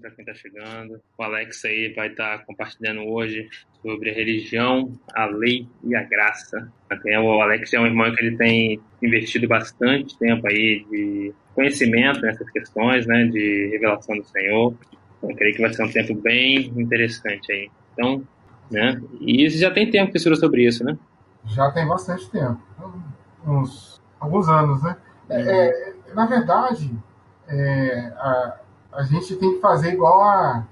para quem está chegando. O Alex aí vai estar tá compartilhando hoje sobre a religião, a lei e a graça. Até o Alex é um irmão que ele tem investido bastante tempo aí de conhecimento nessas questões, né, de revelação do Senhor. Eu creio que vai ser um tempo bem interessante aí. Então, né, e já tem tempo que estuda sobre isso, né? Já tem bastante tempo, uns alguns anos, né? É, é, na verdade, é, a, a gente tem que fazer igual a,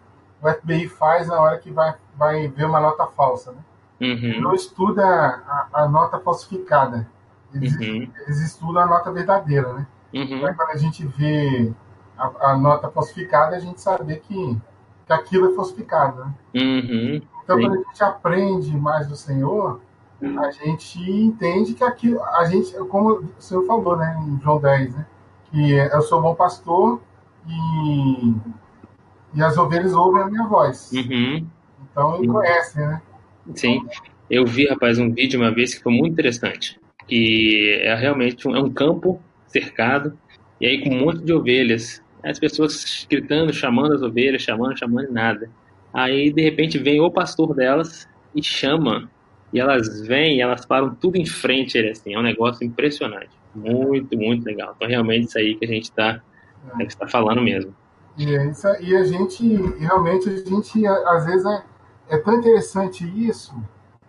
o FBI faz na hora que vai, vai ver uma nota falsa, né? Uhum. Não estuda a, a, nota falsificada. Eles, uhum. eles, estudam a nota verdadeira, né? Uhum. Então, quando a gente vê a, a, nota falsificada, a gente sabe que, que aquilo é falsificado, né? Uhum. Então, Sim. quando a gente aprende mais do Senhor, a gente entende que aquilo, a gente, como o Senhor falou, né, em João 10, né? Que eu sou bom pastor e, e as ovelhas ouvem a minha voz. Uhum. Então me conhecem, né? Sim. Eu vi, rapaz, um vídeo uma vez que foi muito interessante. Que é realmente um, é um campo cercado, e aí com um monte de ovelhas. As pessoas gritando, chamando as ovelhas, chamando, chamando, nada. Aí, de repente, vem o pastor delas e chama. E elas vêm e elas param tudo em frente ele, assim. É um negócio impressionante. Muito, muito legal. Então, realmente, isso aí que a gente está é. que está falando mesmo. E, é isso, e a gente, realmente, a gente, às vezes, é, é tão interessante isso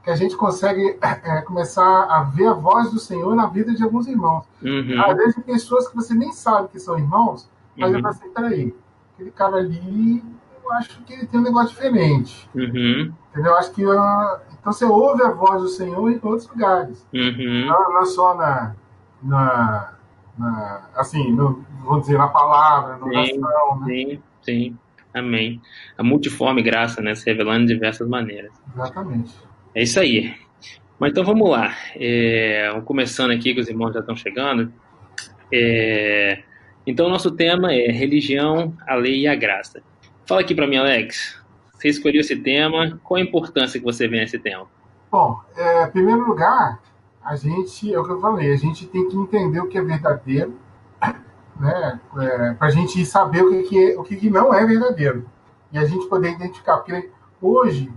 que a gente consegue é, começar a ver a voz do Senhor na vida de alguns irmãos. Uhum. Às vezes, pessoas que você nem sabe que são irmãos, mas uhum. eu falo assim, peraí, aquele cara ali, eu acho que ele tem um negócio diferente. Uhum. Entendeu? Eu acho que... Uh, então, você ouve a voz do Senhor em outros lugares. Uhum. Não, não só na... na na, assim, no, vamos dizer, na palavra, na oração. Né? Sim, sim. Amém. A multiforme graça, né? Se revelando de diversas maneiras. Exatamente. É isso aí. Mas então vamos lá. É, começando aqui, que os irmãos já estão chegando. É, então, nosso tema é religião, a lei e a graça. Fala aqui para mim, Alex. Você escolheu esse tema. Qual a importância que você vê nesse tema? Bom, é, em primeiro lugar, a gente, é o que eu falei, a gente tem que entender o que é verdadeiro, né, é, para a gente saber o que, que, é, o que, que não é verdadeiro. E a gente poder identificar, porque hoje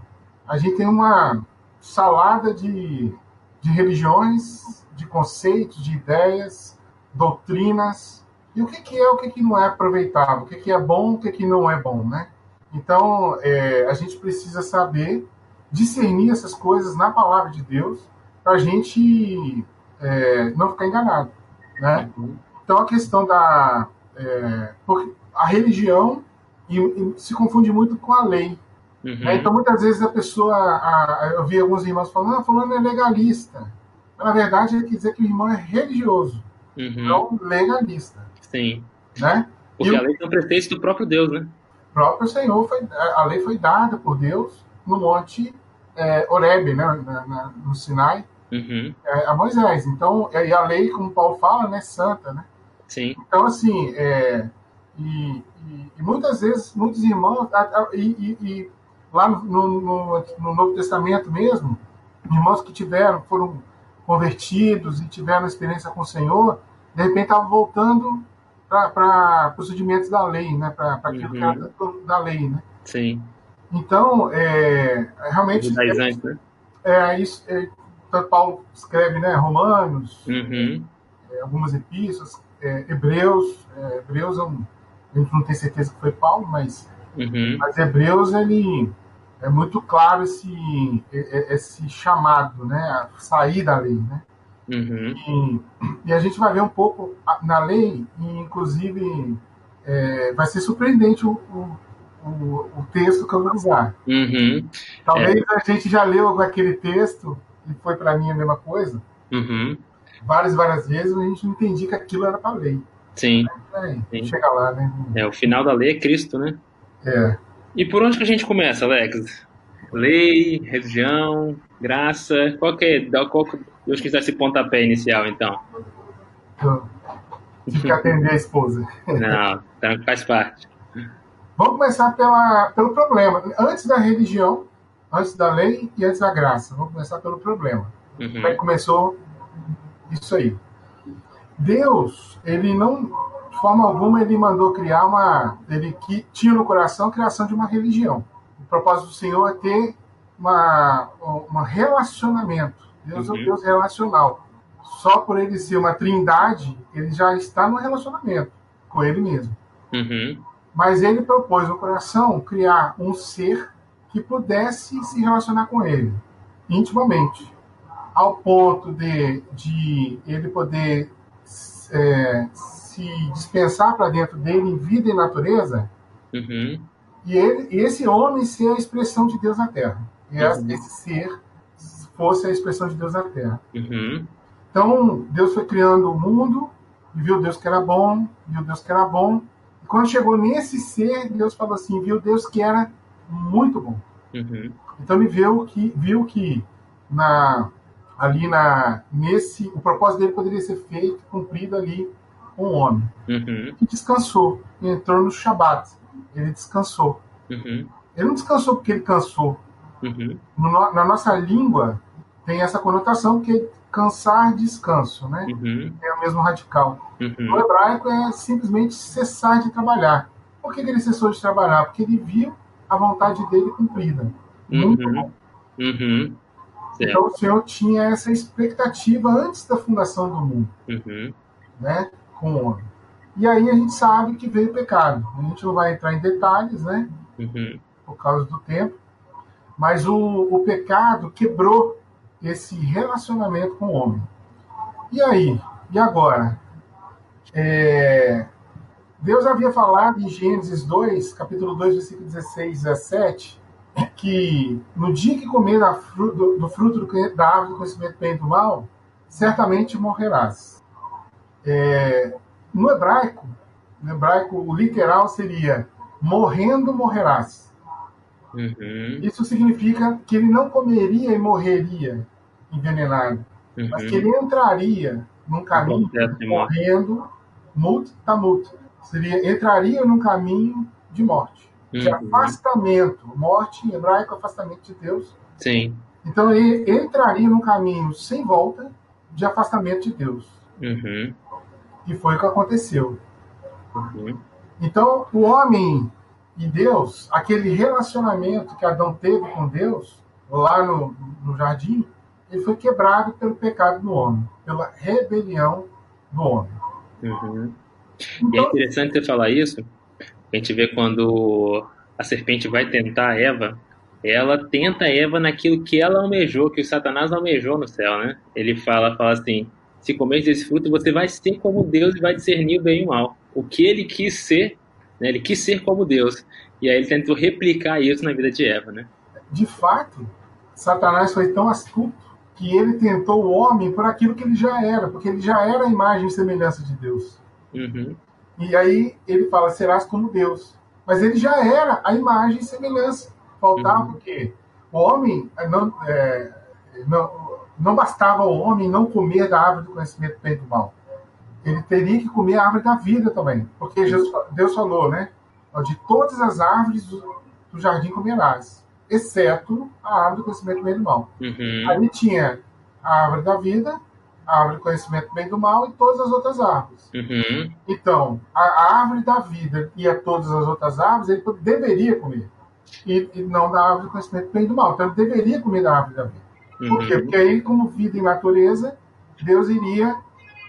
a gente tem uma salada de, de religiões, de conceitos, de ideias, doutrinas, e o que, que é o que, que não é aproveitável, o que, que é bom, o que, que não é bom, né? Então, é, a gente precisa saber discernir essas coisas na palavra de Deus para a gente é, não ficar enganado. Né? Uhum. Então a questão da. É, porque a religião e, e se confunde muito com a lei. Uhum. Né? Então muitas vezes a pessoa. A, eu vi alguns irmãos falando, ah, fulano é legalista. Na verdade, ele quer dizer que o irmão é religioso, uhum. não legalista. Sim. Né? Porque a lei é um pretexto do próprio Deus, né? O próprio Senhor foi. A lei foi dada por Deus no Monte é, Oreb, né, na, na, no Sinai uhum. é, a Moisés. Então, e a lei, como Paulo fala, né, santa, né? Sim. Então, assim, é, e, e, e, muitas vezes, muitos irmãos, e, e lá no, no, no, Novo Testamento mesmo, irmãos que tiveram, foram convertidos e tiveram experiência com o Senhor, de repente estavam voltando para procedimentos da lei, né? Para aquilo uhum. que era da lei, né? Sim. Então, é, realmente. É, né? é, isso, é, tanto Paulo escreve, né, Romanos, uhum. é, algumas epístolas, é, Hebreus, é, Hebreus é um, a gente não tem certeza que foi Paulo, mas, uhum. mas Hebreus ele é muito claro esse esse chamado, né, a sair da lei, né? Uhum. E, e, a gente vai ver um pouco na lei, e inclusive é, vai ser surpreendente o, o, o, o, texto que eu vou usar. Uhum. Talvez é. a gente já leu aquele texto e foi para mim a mesma coisa, uhum. várias várias vezes a gente não entendia que aquilo era para lei. Sim. É, Sim. Chega lá, né? É, o final da lei é Cristo, né? É. E por onde que a gente começa, Alex? Lei, religião, graça, qual que é, qual que, Deus quiser esse pontapé inicial, então? Tive que atender a esposa. Não, então faz parte. Vamos começar pela, pelo problema. Antes da religião, antes da lei e antes da graça. Vamos começar pelo problema. Uhum. Como é que começou isso aí? Deus, ele não de forma alguma ele mandou criar uma. Ele que tinha no coração a criação de uma religião. O propósito do Senhor é ter uma, um relacionamento. Deus é um Deus relacional. Só por ele ser uma trindade, ele já está no relacionamento com ele mesmo. Uhum. Mas ele propôs no coração criar um ser que pudesse se relacionar com ele intimamente, ao ponto de, de ele poder é, se dispensar para dentro dele em vida e natureza, uhum. e, ele, e esse homem ser a expressão de Deus na Terra. E uhum. esse ser fosse a expressão de Deus na Terra. Uhum. Então, Deus foi criando o mundo, e viu Deus que era bom, viu Deus que era bom. E quando chegou nesse ser, Deus falou assim, viu Deus que era muito bom. Uhum. Então ele viu que, viu que na, ali na, nesse, o propósito dele poderia ser feito, cumprido ali com um homem. Uhum. E descansou, entrou no Shabat. Ele descansou. Uhum. Ele não descansou porque ele cansou. Uhum. No, na nossa língua tem essa conotação que cansar descanso, né? Uhum. É o mesmo radical. Uhum. No hebraico é simplesmente cessar de trabalhar. Por que, que ele cessou de trabalhar? Porque ele viu a vontade dele cumprida. Muito Uhum. bom. Uhum. Então o Senhor tinha essa expectativa antes da fundação do mundo, Uhum. né? Com o homem. E aí a gente sabe que veio o pecado. A gente não vai entrar em detalhes, né? Uhum. Por causa do tempo. Mas o, o pecado quebrou esse relacionamento com o homem. E aí? E agora? É, Deus havia falado em Gênesis 2, capítulo 2, versículo 16 a 17, que no dia que comer do, do fruto da árvore do conhecimento do bem e do mal, certamente morrerás. É, no hebraico, no hebraico, o literal seria morrendo morrerás. Uhum. Isso significa que ele não comeria e morreria envenenado, mas que Uhum. ele entraria num caminho de morrendo, mut tamut. Seria, entraria num caminho de morte, de Uhum. afastamento. Morte em hebraico, afastamento de Deus. Sim. Então ele entraria num caminho sem volta de afastamento de Deus. Uhum. E foi o que aconteceu. Uhum. Então, o homem e Deus, aquele relacionamento que Adão teve com Deus, lá no, no jardim, ele foi quebrado pelo pecado do homem, pela rebelião do homem. Uhum. E é Então, interessante você falar isso. A gente vê quando a serpente vai tentar a Eva, ela tenta Eva naquilo que ela almejou, que o Satanás almejou no céu, né? Ele fala, fala assim: se comer desse fruto, você vai ser como Deus e vai discernir o bem e o mal. O que ele quis ser, né? Ele quis ser como Deus. E aí ele tentou replicar isso na vida de Eva, né? de fato, Satanás foi tão astuto que ele tentou o homem por aquilo que ele já era, porque ele já era a imagem e semelhança de Deus. Uhum. E aí ele fala, serás como Deus. Mas ele já era a imagem e semelhança. Faltava Uhum. o quê? O homem, eh, não, é, não, não bastava o homem não comer da árvore do conhecimento do bem e do mal. Ele teria que comer a árvore da vida também. Porque Jesus, Deus falou, né? De todas as árvores do, do jardim comerás, exceto a árvore do conhecimento do bem e do mal. Uhum. Ali tinha a árvore da vida, a árvore do conhecimento do bem e do mal e todas as outras árvores. Uhum. Então, a, a árvore da vida e a todas as outras árvores, ele deveria comer. E, e não da árvore do conhecimento do bem e do mal. Então, ele deveria comer da árvore da vida. Por quê? Uhum. Porque aí, como vida e natureza, Deus iria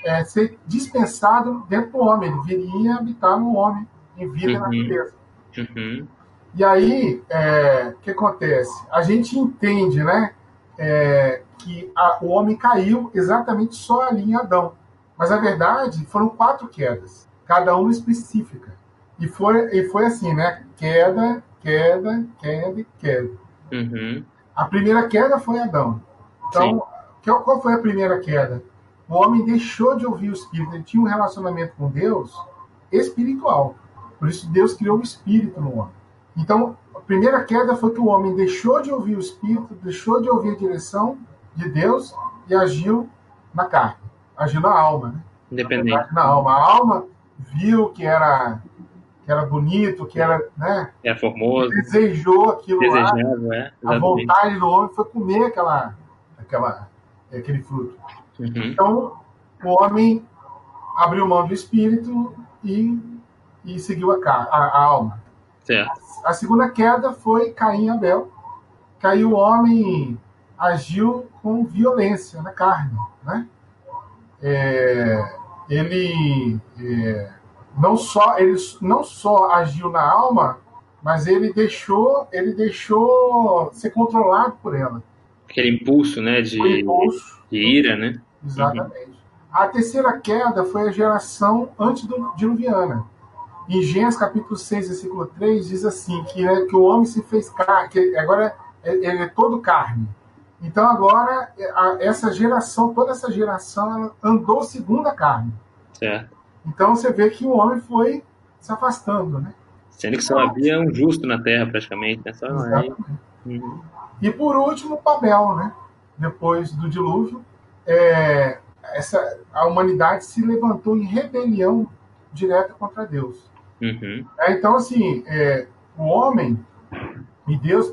é, ser dispensado dentro do homem. Ele viria habitar no homem, em vida e Uhum. natureza. Uhum. E aí, é, o que acontece? A gente entende, né, é, que a- o homem caiu exatamente só ali em Adão. Mas, na verdade, foram quatro quedas, cada uma específica. E foi, e foi assim, né? Queda, queda, queda e queda. Uhum. A primeira queda foi Adão. Então, que- qual foi a primeira queda? O homem deixou de ouvir o Espírito, ele tinha um relacionamento com Deus espiritual. Por isso, Deus criou o Espírito no homem. Então, a primeira queda foi que o homem deixou de ouvir o Espírito, deixou de ouvir a direção de Deus e agiu na carne, agiu na alma. Né? Independente. Na alma. A alma viu que era, que era bonito, que era. Né? É formoso, Desejou aquilo lá. desejável, é. A vontade do homem foi comer aquela, aquela, aquele fruto. Uhum. Então, o homem abriu mão do espírito e, e seguiu a, a, a alma. Certo. A segunda queda foi Caim e Abel. Caiu o homem agiu com violência na carne, né? É, ele é, não só ele não só agiu na alma, mas ele deixou ele deixou ser controlado por ela. Aquele impulso, né, de, impulso, de ira, né? Exatamente. Uhum. A terceira queda foi a geração antediluviana. Em Gênesis capítulo 6, versículo 3, diz assim, que, é, que o homem se fez carne, que agora é, ele é todo carne. Então agora essa geração, toda essa geração andou segundo a carne. Certo. Então você vê que o homem foi se afastando, né? Sendo que só havia um justo na Terra praticamente, né? Só Exatamente. Uhum. E por último, Babel, né? Depois do dilúvio, é, essa, a humanidade se levantou em rebelião direta contra Deus. Uhum. É, então, assim, é, o homem e Deus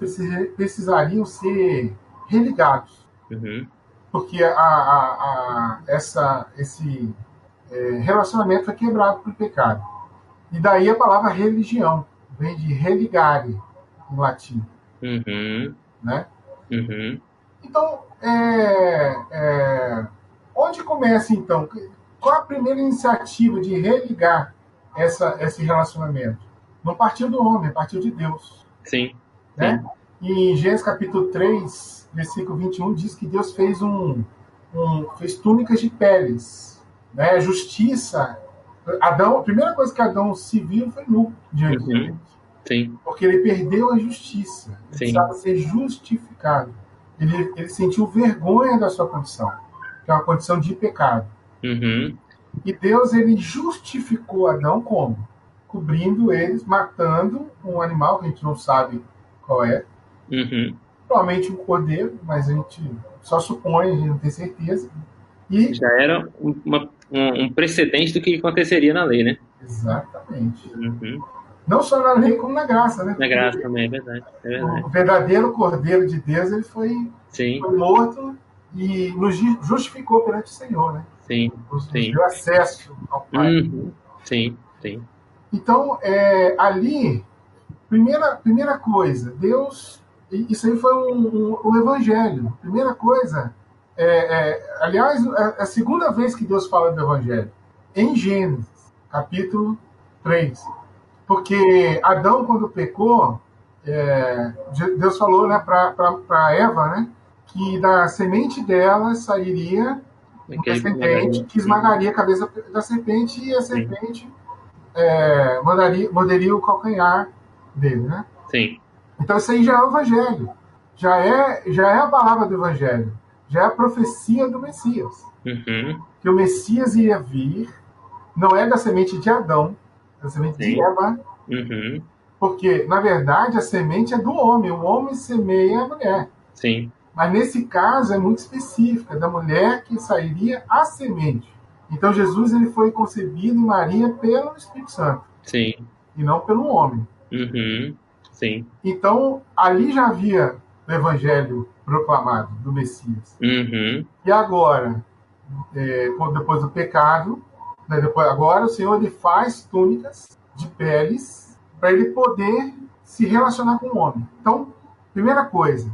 precisariam ser religados. Uhum. Porque a, a, a, essa, esse é, relacionamento foi quebrado pelo pecado. E daí a palavra religião, vem de religare, em latim. Uhum. Né? Uhum. Então, é, é, onde começa então? Qual a primeira iniciativa de religar essa, esse relacionamento? Não partiu do homem, partiu de Deus. Sim. Né? Sim. E em Gênesis capítulo 3, versículo 21, diz que Deus fez um, um fez túnicas de peles, né? Justiça. Adão, a primeira coisa que Adão se viu foi nu diante uhum. de Deus. Sim. Porque ele perdeu a justiça. Ele Sim. precisava ser justificado. Ele, ele sentiu vergonha da sua condição, que é uma condição de pecado. Uhum. E Deus ele justificou Adão como? Cobrindo eles, matando um animal que a gente não sabe qual é, Uhum. Provavelmente um cordeiro, mas a gente só supõe, a gente não tem certeza. E... Já era uma, um, um, precedente do que aconteceria na lei, né? Exatamente. Uhum. Não só na lei, como na graça, né? Na graça também, é verdade. É verdade. O verdadeiro cordeiro de Deus, ele foi, foi morto e nos justificou perante o Senhor, né? Sim. Nos, sim. deu acesso ao Pai. Uhum. Sim, sim. Então, é, ali, primeira, primeira coisa, Deus isso aí foi um, um, um evangelho. Primeira coisa, é, é, aliás, é a segunda vez que Deus fala do evangelho, em Gênesis, capítulo 3. Porque Adão, quando pecou, é, Deus falou né, para Eva né, que da semente dela sairia uma serpente que esmagaria a cabeça da serpente e a serpente é, mandaria, morderia o calcanhar dele. Né? Sim. Então isso aí já é o evangelho. Já é, já é a palavra do evangelho. Já é a profecia do Messias. Uhum. Que o Messias ia vir, não é da semente de Adão, é semente Sim. de Eva. Uhum. Porque, na verdade, a semente é do homem. O homem semeia a mulher. Sim. Mas nesse caso é muito específico, é da mulher que sairia a semente. Então Jesus ele foi concebido em Maria pelo Espírito Santo. Sim. E não pelo homem. Uhum. Sim. Então, ali já havia o evangelho proclamado do Messias. Uhum. E agora, é, depois do pecado, né, depois, agora o Senhor ele faz túnicas de peles para ele poder se relacionar com o homem. Então, primeira coisa,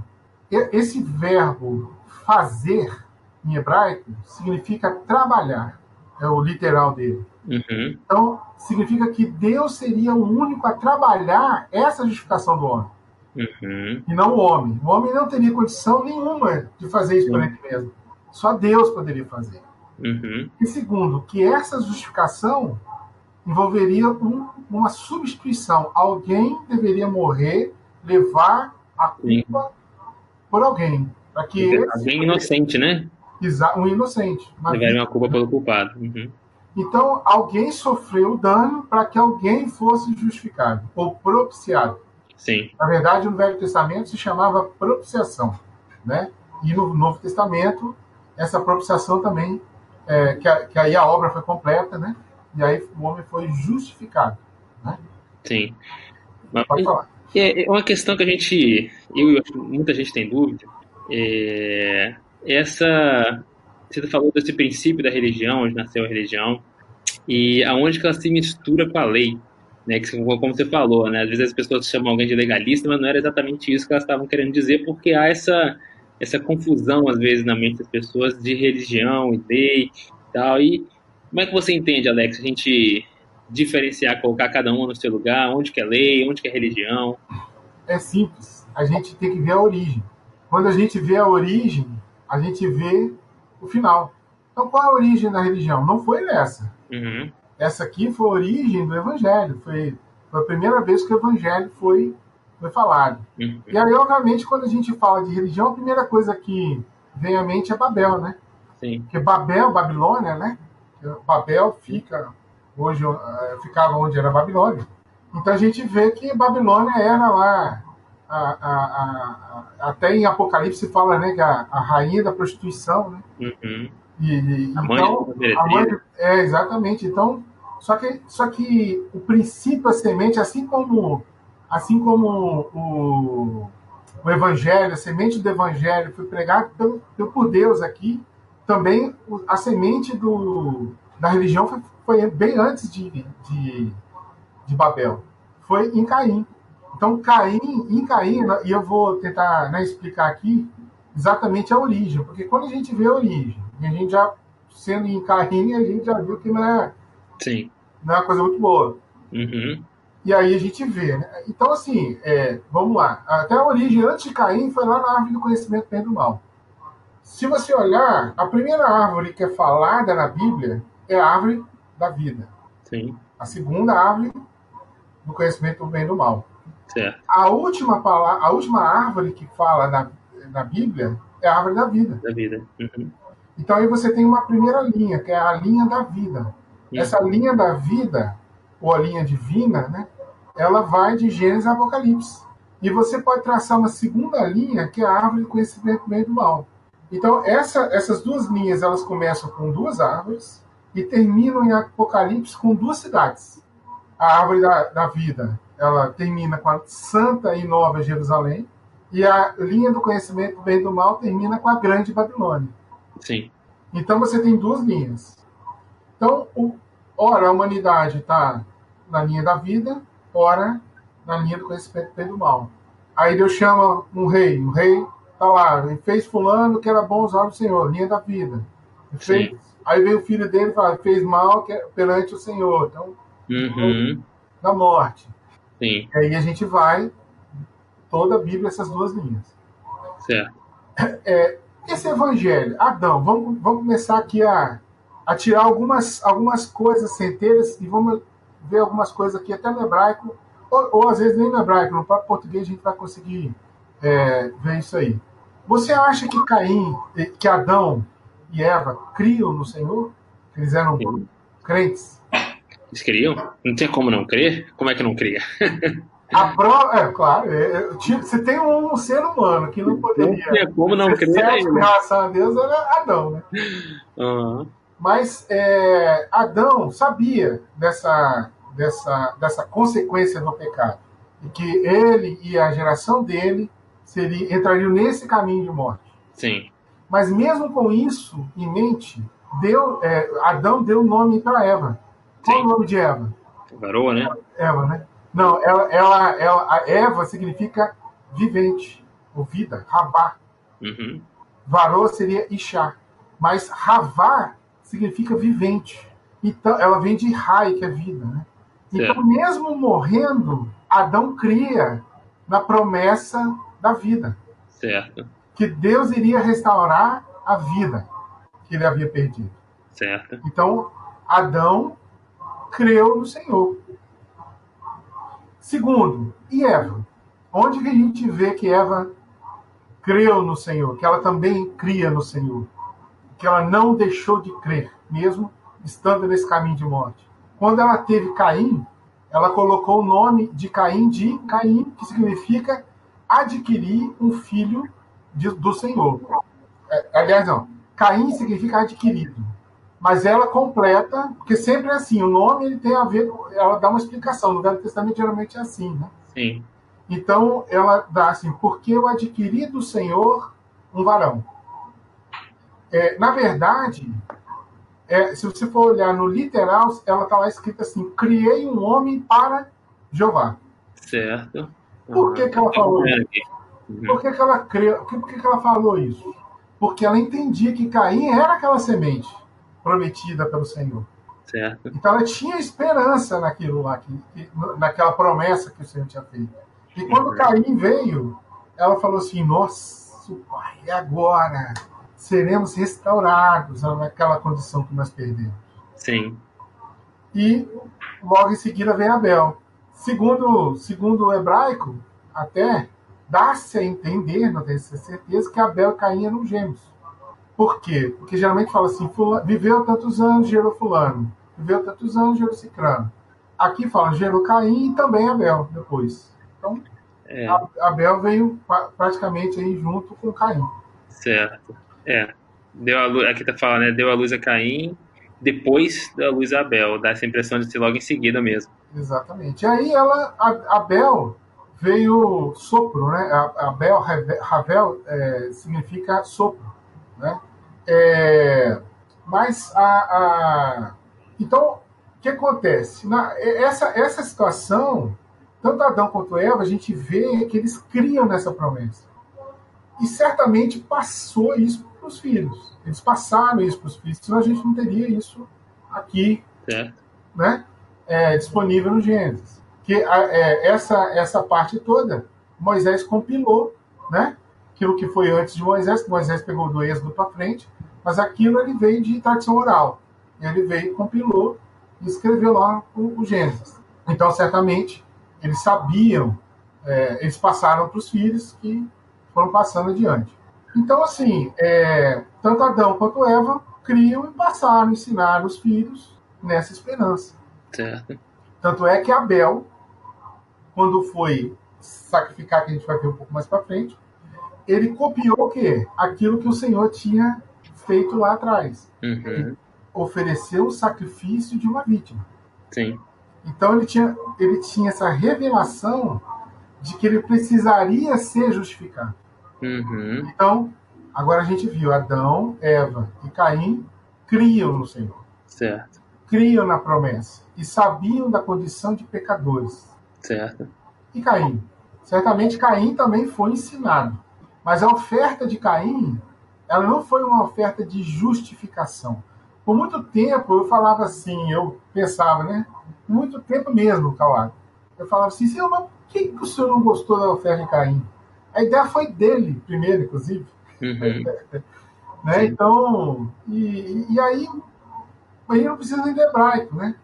esse verbo fazer em hebraico significa trabalhar, é o literal dele. Uhum. Então, significa que Deus seria o único a trabalhar essa justificação do homem. Uhum. E não o homem. O homem não teria condição nenhuma de fazer isso por ele mesmo. Só Deus poderia fazer. Uhum. E segundo, que essa justificação envolveria um, uma substituição. Alguém deveria morrer, levar a culpa Sim. por alguém. Para que alguém inocente, né? Um inocente. Levaria uma culpa pelo culpado. Uhum. Então, alguém sofreu o dano para que alguém fosse justificado ou propiciado. Sim. Na verdade, no Velho Testamento se chamava propiciação, né? E no Novo Testamento, essa propiciação também, é, que, a, que, aí a obra foi completa, né? E aí o homem foi justificado, né? Sim. Mas, Pode falar. É, é uma questão que a gente, eu e muita gente tem dúvida, é essa você falou desse princípio da religião, onde nasceu a religião. e aonde que ela se mistura com a lei, né? Que, como você falou, né? Às vezes as pessoas chamam alguém de legalista, mas não era exatamente isso que elas estavam querendo dizer, porque há essa essa confusão às vezes na mente das pessoas de religião e lei e tal. E como é que você entende, Alex, a gente diferenciar, colocar cada um no seu lugar, onde que é lei, onde que é religião? É simples. A gente tem que ver a origem. Quando a gente vê a origem, a gente vê o final. Então, qual a origem da religião? Não foi essa. Uhum. Essa aqui foi a origem do Evangelho. Foi, foi a primeira vez que o Evangelho foi, foi falado. Uhum. E aí, obviamente, quando a gente fala de religião, a primeira coisa que vem à mente é Babel, né? Sim. Porque Babel, Babilônia, né? Babel fica hoje uh, ficava onde era Babilônia. Então a gente vê que Babilônia era lá a, a, a, até em Apocalipse fala né que a, rainha da prostituição, né? Uhum. E, e, a então, mãe a mãe é exatamente. Então só que só que o princípio a semente, assim como assim como o, o evangelho, a semente do evangelho foi pelo por Deus aqui, também a semente do, da religião foi, foi bem antes de, de, de, Babel. Foi em Caim. Então, Caim, em Caim, e eu vou tentar né, explicar aqui exatamente a origem, porque quando a gente vê a origem, e a gente já, sendo em Caim, a gente já viu que não é, Sim. Não é uma coisa muito boa. Uhum. E aí a gente vê. Né? Então, assim, é, vamos lá. Até a origem antes de Caim foi lá na árvore do conhecimento bem do mal. Se você olhar, a primeira árvore que é falada na Bíblia é a árvore da vida. Sim. A segunda árvore do conhecimento do bem e do mal. Certo. A última, palavra, a última árvore que fala na, na Bíblia é a árvore da vida. Da vida. Uhum. Então aí você tem uma primeira linha, que é a linha da vida. Uhum. Essa linha da vida, ou a linha divina, né, ela vai de Gênesis a Apocalipse. E você pode traçar uma segunda linha, que é a árvore do conhecimento do bem e do mal. Então, essa, essas duas linhas, elas começam com duas árvores, e terminam em Apocalipse com duas cidades. A árvore da, da vida, ela termina com a Santa e Nova Jerusalém, e a linha do conhecimento do bem e do mal termina com a Grande Babilônia. Sim. Então você tem duas linhas. Então, o, ora a humanidade está na linha da vida, ora na linha do conhecimento bem do mal. Aí Deus chama um rei, o rei está lá, ele fez fulano que era bom usar o Senhor, linha da vida. Fez Aí vem o filho dele e fala, fez mal é perante o Senhor. Então, uhum. da morte. Sim. E aí a gente vai, toda a Bíblia, essas duas linhas. Certo. É, esse evangelho, Adão, vamos, vamos começar aqui a, a tirar algumas, algumas coisas centeiras e vamos ver algumas coisas aqui, até no hebraico, ou, ou às vezes nem no hebraico, no próprio português a gente vai conseguir é, ver isso aí. Você acha que Caim, que Adão e Eva criam no Senhor? Eles eram Sim. crentes? Eles criam? Não tinha como não crer? Como é que não cria? A prova, é claro, é, é, você tem um ser humano que não poderia. Não como não crer. Certo, em relação a Deus era Adão, né? Uhum. Mas é, Adão sabia dessa, dessa, dessa consequência do pecado. E que ele e a geração dele seria, entrariam nesse caminho de morte. Sim. Mas mesmo com isso em mente, deu, é, Adão deu nome para Eva. Qual Sim. o nome de Eva? Varoa, né? Eva, né? Não, ela, ela, ela, a Eva significa vivente, ou vida, Ravá. Uhum. Varoa seria Ixá. Mas Ravá significa vivente. Então, ela vem de Rai, que é vida, né? Então, mesmo morrendo, Adão cria na promessa da vida. Certo que Deus iria restaurar a vida que ele havia perdido. Certo. Então, Adão creu no Senhor. Segundo, e Eva? Onde que a gente vê que Eva creu no Senhor, que ela também cria no Senhor, que ela não deixou de crer, mesmo estando nesse caminho de morte? Quando ela teve Caim, ela colocou o nome de Caim de Caim, que significa adquirir um filho de, do Senhor. É, aliás, não. Caim significa adquirido. Mas ela completa, porque sempre é assim, o nome ele tem a ver, ela dá uma explicação. No Velho Testamento geralmente é assim, né? Sim. Então ela dá assim, porque eu adquiri do Senhor um varão. É, na verdade, é, se você for olhar no literal, ela está lá escrita assim: criei um homem para Jeová. Certo. Por que, que ela falou isso? Uhum. Por que, que ela criou? Por que, que ela falou isso? Porque ela entendia que Caim era aquela semente prometida pelo Senhor. Certo. Então ela tinha esperança naquilo lá, que, que, naquela promessa que o Senhor tinha feito. E quando uhum. Caim veio, ela falou assim: Nossa, pai, e agora? Seremos restaurados naquela condição que nós perdemos. Sim. E logo em seguida vem Abel. Segundo, segundo o hebraico, até dá-se a entender, não tenho certeza, que Abel e Caim eram gêmeos. Por quê? Porque geralmente fala assim, viveu tantos anos, gerou fulano. Viveu tantos anos, gerou cicrano. Aqui fala, gerou Caim e também Abel, depois. Então, é. Abel veio praticamente aí junto com Caim. Certo. É. Deu a luz, aqui tá falando, né? Deu a luz a Caim, depois da luz a Abel. Dá essa impressão de ser logo em seguida mesmo. Exatamente. Aí ela, a, Abel veio sopro, né? Abel, Ravel, é, significa sopro, né? É, mas a, a, então o que acontece? Na, essa, essa situação, tanto Adão quanto Eva, a gente vê que eles criam nessa promessa. E certamente passou isso para os filhos. Eles passaram isso para os filhos, senão a gente não teria isso aqui. Certo. Né? é, disponível no Gênesis. Que é, essa, essa parte toda, Moisés compilou, né? Aquilo que foi antes de Moisés, que Moisés pegou do êxodo para frente, mas aquilo ele veio de tradição oral. Ele veio, compilou e escreveu lá o, o Gênesis. Então, certamente, eles sabiam, é, eles passaram para os filhos que foram passando adiante. Então, assim, é, tanto Adão quanto Eva criam e passaram, ensinaram os filhos nessa esperança. Certo. Tanto é que Abel, quando foi sacrificar, que a gente vai ver um pouco mais para frente, ele copiou o quê? Aquilo que o Senhor tinha feito lá atrás. Uhum. Ofereceu o sacrifício de uma vítima. Sim. Então ele tinha, ele tinha essa revelação de que ele precisaria ser justificado. Uhum. Então, agora a gente viu Adão, Eva e Caim criam no Senhor. Certo. Criam na promessa e sabiam da condição de pecadores. Certo. E Caim? Certamente Caim também foi ensinado. Mas a oferta de Caim, ela não foi uma oferta de justificação. Por muito tempo eu falava assim, eu pensava, né? Muito tempo mesmo, Cauado. Eu falava assim, senhor, mas por que, que o senhor não gostou da oferta de Caim? A ideia foi dele, primeiro, inclusive. Uhum. né? Então, e, e aí, aí não precisa de hebraico, né?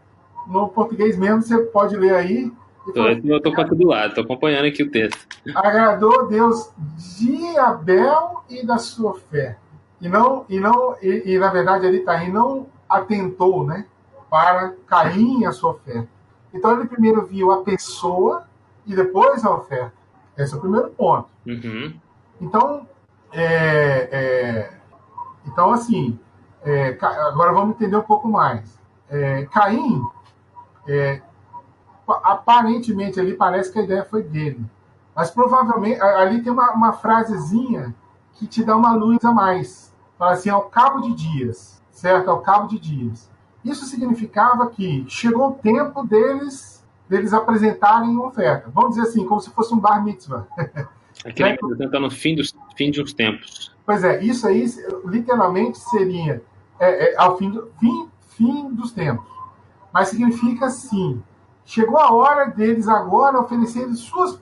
no português mesmo, você pode ler aí. Tô, eu tô com do lado, tô acompanhando aqui o texto. Agradou Deus de Abel e da sua fé. E não, e não, e, e na verdade ele está aí, não atentou, né, para Caim e a sua fé. Então ele primeiro viu a pessoa e depois a oferta. Esse é o primeiro ponto. Uhum. Então, é, é, então assim, é, agora vamos entender um pouco mais. É, Caim é, aparentemente ali parece que a ideia foi dele. Mas provavelmente ali tem uma, uma frasezinha que te dá uma luz a mais. Fala assim, ao cabo de dias, certo? Ao cabo de dias. Isso significava que chegou o tempo deles deles apresentarem uma oferta. Vamos dizer assim, como se fosse um bar mitzvah. Aquele que está no fim, dos, fim de uns tempos. Pois é, isso aí literalmente seria é, é, ao fim, do, fim, fim dos tempos mas significa assim: chegou a hora deles agora oferecerem suas.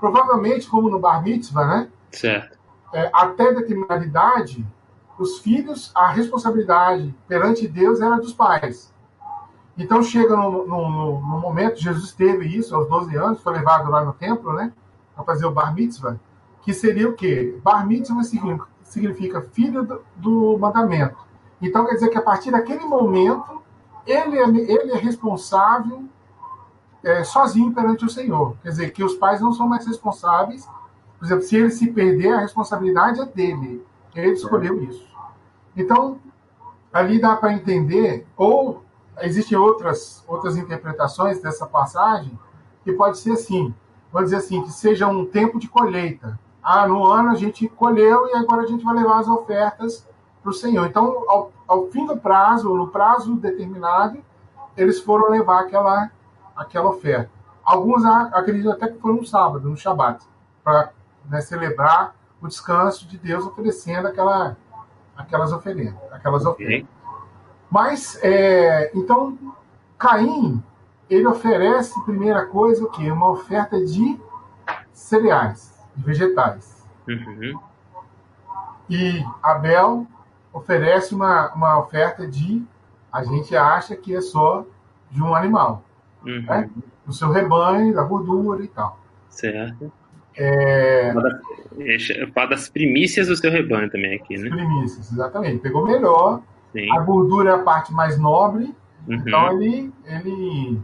Provavelmente, como no Bar Mitzvah, né? Certo. É, até determinada idade, os filhos, a responsabilidade perante Deus era dos pais. Então chega no, no, no, no momento, Jesus teve isso aos 12 anos, foi levado lá no templo, né? Para fazer o Bar Mitzvah, que seria o quê? Bar Mitzvah significa filho do, do mandamento. Então quer dizer que a partir daquele momento ele é, ele é responsável é, sozinho perante o Senhor. Quer dizer, que os pais não são mais responsáveis. Por exemplo, se ele se perder, a responsabilidade é dele. Ele escolheu isso. Então, ali dá para entender, ou existem outras, outras interpretações dessa passagem, que pode ser assim, vamos dizer assim, que seja um tempo de colheita. Ah, no ano a gente colheu e agora a gente vai levar as ofertas para o Senhor. Então, ao, ao, fim do prazo, no prazo determinado, eles foram levar aquela, aquela oferta. Alguns acreditam até que foi no sábado, no Shabat, para né, celebrar o descanso de Deus oferecendo aquela, aquelas oferendas. Aquelas ofertas. Mas, é, então, Caim, ele oferece, primeira coisa, o quê? Uma oferta de cereais, de vegetais. Uhum. E Abel oferece uma, uma oferta de, a gente acha que é só de um animal. Uhum. Né? Do seu rebanho, da gordura e tal. Certo. É... Fala das primícias do seu rebanho também aqui, né? Primícias, exatamente. Pegou melhor. Sim. A gordura é a parte mais nobre. Uhum. Então ele, ele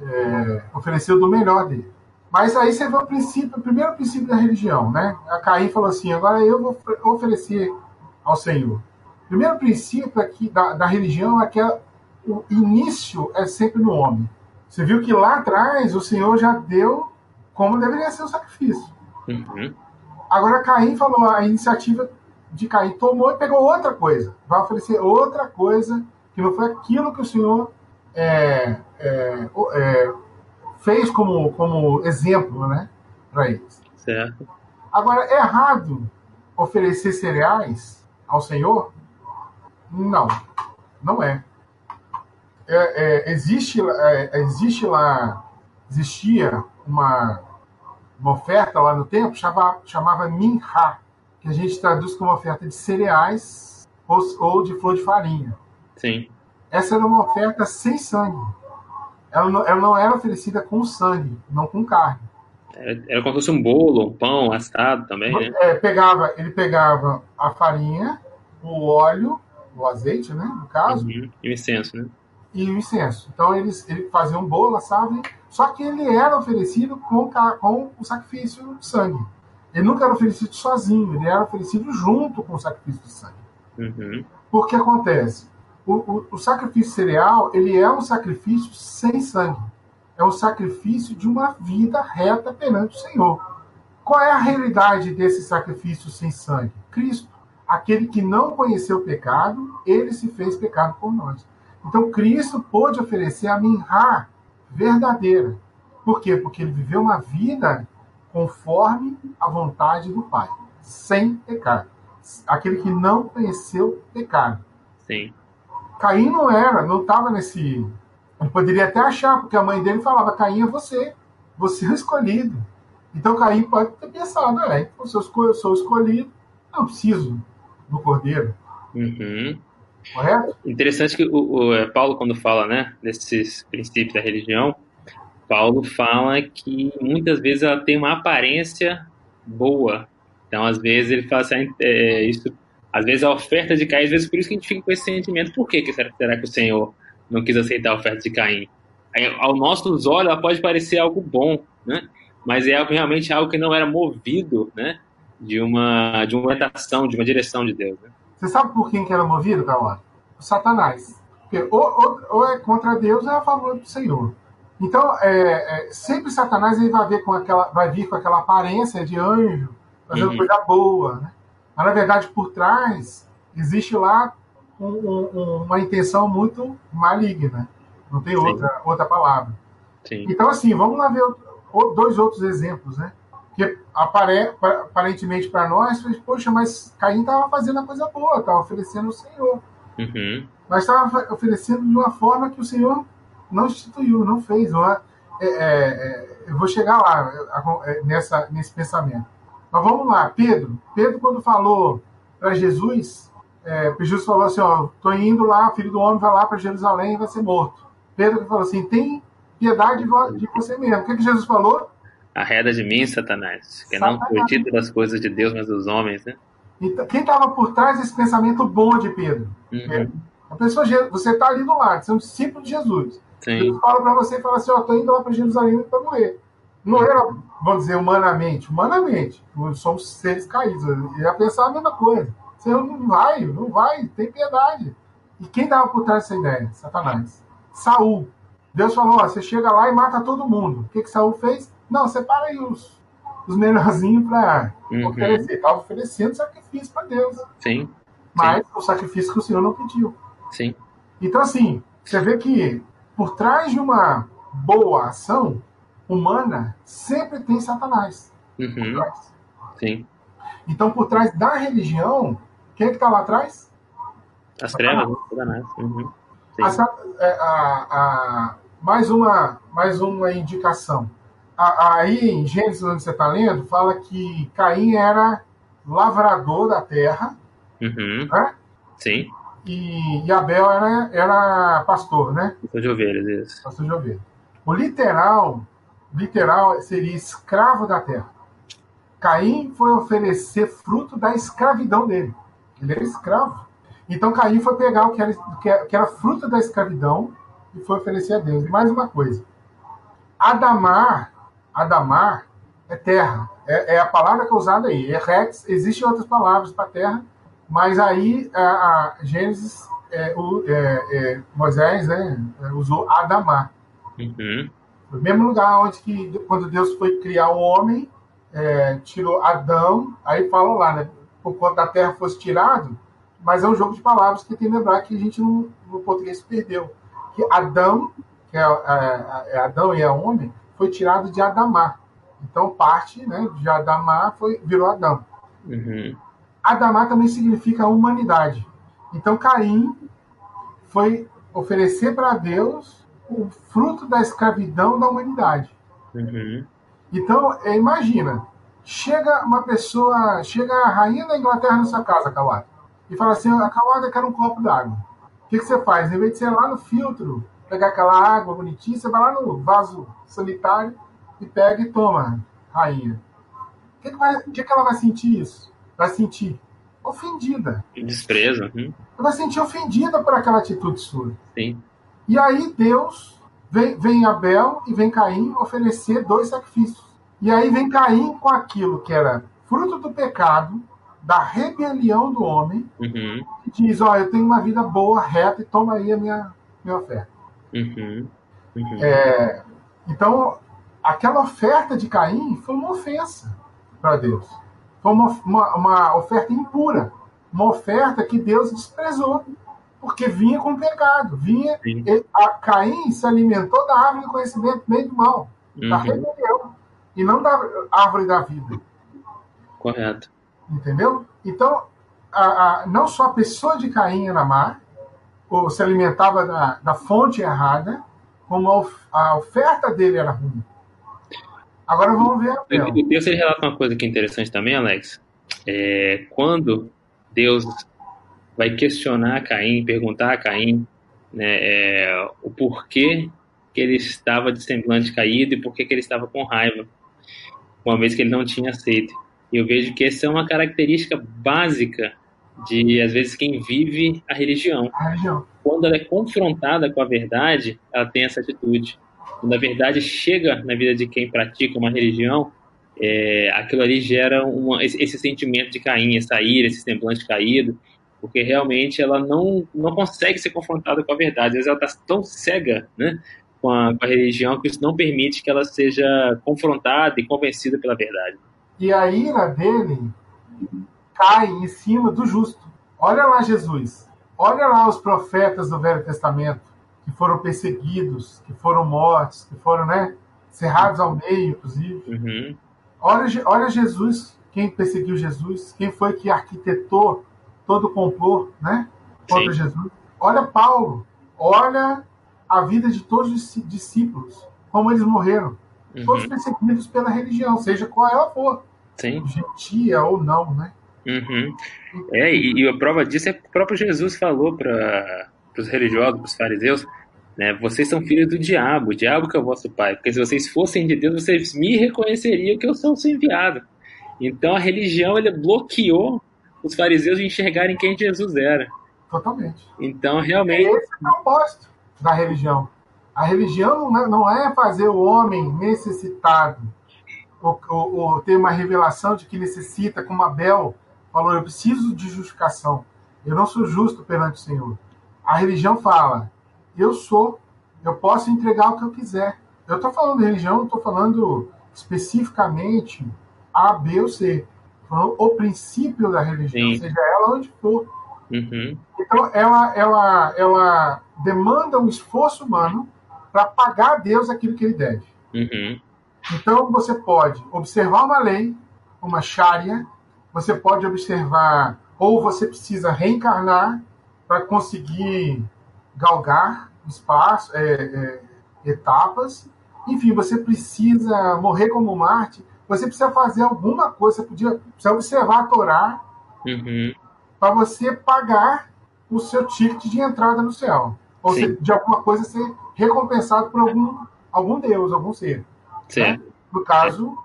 é, ofereceu do melhor dele. Mas aí você vê o princípio, o primeiro princípio da religião, né? A Caim falou assim: agora eu vou oferecer ao Senhor. O primeiro princípio aqui da, da religião é que a, o início é sempre no homem. Você viu que lá atrás o Senhor já deu como deveria ser o sacrifício. Uhum. Agora Caim falou, a iniciativa de Caim tomou e pegou outra coisa. Vai oferecer outra coisa que não foi aquilo que o Senhor é, é, é, fez como, como exemplo né, para eles. Certo. Agora, é errado oferecer cereais ao Senhor? Não, não é. é, é existe, é, existe lá, existia uma, uma oferta lá no tempo, chamava, chamava Minha, que a gente traduz como oferta de cereais ou, ou de flor de farinha. Sim. Essa era uma oferta sem sangue. Ela não, ela não era oferecida com sangue, não com carne. Era, era como se fosse um bolo, um pão assado também, né? É, pegava, ele pegava a farinha, o óleo, o azeite, né, no caso. Uhum. E o incenso, né? E o incenso. Então eles, ele fazia um bolo, assado, só que ele era oferecido com, com o sacrifício de sangue. Ele nunca era oferecido sozinho, ele era oferecido junto com o sacrifício de sangue. Uhum. Por que acontece? O, o, o, sacrifício cereal ele é um sacrifício sem sangue. É um sacrifício de uma vida reta perante o Senhor. Qual é a realidade desse sacrifício sem sangue? Cristo. Aquele que não conheceu o pecado, ele se fez pecado por nós. Então Cristo pôde oferecer a minha verdadeira. Por quê? Porque ele viveu uma vida conforme a vontade do Pai, sem pecado. Aquele que não conheceu pecado. Sim. Caim não era, não estava nesse. Ele poderia até achar, porque a mãe dele falava: Caim é você, você é o escolhido. Então Caim pode ter pensado: é, então, eu sou escolhido, não preciso do cordeiro. Uhum. Correto? Interessante que o, o, é, Paulo, quando fala né, desses princípios da religião, Paulo fala que muitas vezes ela tem uma aparência boa. Então, às vezes, ele fala assim: é, isso às vezes a oferta de Caim, às vezes por isso que a gente fica com esse sentimento. Por que, que será, será que o Senhor não quis aceitar a oferta de Caim? Aí, ao nossos olhos, ela pode parecer algo bom, né? Mas é realmente algo que não era movido, né? De uma, de uma orientação, de uma direção de Deus. Né? Você sabe por quem que era movido, Cauã? Satanás. Porque ou, ou, ou, é contra Deus ou é a favor do Senhor. Então, é, é, sempre Satanás ele vai, ver com aquela, vai vir com aquela aparência de anjo, fazendo uhum. coisa boa, né? Mas, na verdade, por trás, existe lá um, um, uma intenção muito maligna. Não tem outra, outra palavra. Sim. Então, assim, vamos lá ver dois outros exemplos, né? Que apare, aparentemente para nós, poxa, mas Caim estava fazendo a coisa boa, estava oferecendo o Senhor. Uhum. Mas estava oferecendo de uma forma que o Senhor não instituiu, não fez. Não é, é, é, eu vou chegar lá é, nessa, nesse pensamento. Mas vamos lá, Pedro. Pedro, quando falou para Jesus, é, Jesus falou assim: Ó, estou indo lá, filho do homem vai lá para Jerusalém e vai ser morto. Pedro falou assim: tem piedade de você mesmo. O que, que Jesus falou? Arreda de mim, Satanás, que Satanás. não curtido das coisas de Deus, mas dos homens, né? Então, quem estava por trás desse pensamento bom de Pedro? Uhum. A pessoa, você está ali do lado, você é um discípulo de Jesus. Sim. Jesus fala para você e fala assim: Ó, estou indo lá para Jerusalém para morrer. Não era, vamos dizer, humanamente. Humanamente. Somos seres caídos. Eu ia pensar a mesma coisa. Você não vai, não vai, tem piedade. E quem dava por trás dessa ideia? Satanás. Saul. Deus falou: ó, você chega lá e mata todo mundo. O que, que Saul fez? Não, separa aí os, os menorzinhos para uhum. oferecer. Estava oferecendo sacrifício para Deus. Sim. mas Sim. o sacrifício que o Senhor não pediu. Sim. Então, assim, você vê que por trás de uma boa ação humana sempre tem Satanás. Uhum. Sim. Então, por trás da religião, quem é que está lá atrás? As trevas, né? Satanás. Uhum. A, é, a, a, mais, uma, mais uma indicação. aí, em Gênesis, onde você está lendo, fala que Caim era lavrador da terra. Uhum. Né? Sim. E, e, Abel era, era pastor, né? Pastor de ovelhas, isso. Pastor de ovelhas. O literal, literal seria escravo da terra. Caim foi oferecer fruto da escravidão dele. Ele era escravo. Então Caim foi pegar o que era, que era fruto da escravidão e foi oferecer a Deus. E mais uma coisa. Adamar, Adamar é terra. É, é a palavra que é usada aí. É rex, existem outras palavras para terra, mas aí a, a Gênesis, é, o, é, é Moisés né, usou Adamar. Uhum. O mesmo lugar onde que, quando Deus foi criar o homem, é, tirou Adão, aí falam lá, né? Por conta da terra fosse tirado, mas é um jogo de palavras que tem que lembrar que a gente no, no português perdeu. Que Adão, que é, é, é, Adão e é homem, foi tirado de Adamar. Então parte né, de Adamar foi, virou Adão. Uhum. Adamar também significa humanidade. Então Caim foi oferecer para Deus o fruto da escravidão da humanidade. Uhum. Então, é, imagina, chega uma pessoa, chega a rainha da Inglaterra na sua casa, Kawada, e fala assim, a Kawada quer um copo d'água. O que, que você faz? Em vez de você ir lá no filtro, pegar aquela água bonitinha, você vai lá no vaso sanitário e pega e toma, rainha. O que, que, vai, que, que ela vai sentir isso? Vai sentir ofendida. Desprezo. Hum. Vai sentir ofendida por aquela atitude sua. Sim. E aí Deus Vem, vem Abel e vem Caim oferecer dois sacrifícios. E aí vem Caim com aquilo que era fruto do pecado, da rebelião do homem, uhum. e diz: Ó, eu tenho uma vida boa, reta, e toma aí a minha, minha oferta. Uhum. Uhum. É, então, aquela oferta de Caim foi uma ofensa para Deus. Foi uma, uma, uma oferta impura. Uma oferta que Deus desprezou porque vinha com pecado. Vinha, ele, a Caim se alimentou da árvore do conhecimento bem do mal, uhum. da rebelião, e não da árvore da vida. Correto. Entendeu? Então, a, a, não só a pessoa de Caim era má, ou se alimentava da, da fonte errada, como a, a, oferta dele era ruim. Agora vamos ver a Abel. O texto relata uma coisa que é interessante também, Alex. É, quando Deus vai questionar Caim, perguntar a Caim né, é, o porquê que ele estava de semblante caído e por que ele estava com raiva, uma vez que ele não tinha aceito. E eu vejo que essa é uma característica básica de, às vezes, quem vive a religião. A religião. Quando ela é confrontada com a verdade, ela tem essa atitude. Quando a verdade chega na vida de quem pratica uma religião, é, aquilo ali gera uma, esse, sentimento de Caim, essa ira, esse semblante caído, porque realmente ela não, não consegue ser confrontada com a verdade. Às vezes ela está tão cega né, com, a, com a religião que isso não permite que ela seja confrontada e convencida pela verdade. E a ira dele cai em cima do justo. Olha lá Jesus. Olha lá os profetas do Velho Testamento que foram perseguidos, que foram mortos, que foram né, cerrados ao meio, inclusive. Uhum. Olha, olha Jesus, quem perseguiu Jesus, quem foi que arquitetou todo o complô né, contra Sim. Jesus. Olha Paulo, olha a vida de todos os discípulos, como eles morreram. Uhum. Todos perseguidos pela religião, seja qual ela for. Sim. Gentia ou não, né? Uhum. É, e, e, a prova disso é que o próprio Jesus falou para os religiosos, para os fariseus, né, vocês são filhos do diabo, o diabo que é o vosso pai, porque se vocês fossem de Deus, vocês me reconheceriam que eu sou o seu enviado. Então a religião ele bloqueou os fariseus enxergarem quem Jesus era. Totalmente. Então, realmente. Esse é o propósito da religião. A religião não é fazer o homem necessitado, ou, ou, ou ter uma revelação de que necessita, como Abel falou, eu preciso de justificação. Eu não sou justo perante o Senhor. A religião fala, eu sou, eu posso entregar o que eu quiser. Eu estou falando de religião, não estou falando especificamente A, B ou C falando o princípio da religião, Sim. seja ela onde for. Uhum. Então, ela, ela, ela demanda um esforço humano para pagar a Deus aquilo que ele deve. Uhum. Então, você pode observar uma lei, uma Sharia, você pode observar, ou você precisa reencarnar para conseguir galgar espaço, é, é, etapas. Enfim, você precisa morrer como Marte, você precisa fazer alguma coisa, você podia, precisa observar a Torá Uhum. para você pagar o seu ticket de entrada no céu. Ou seja, de alguma coisa ser recompensado por algum, algum Deus, algum ser. Certo. No caso,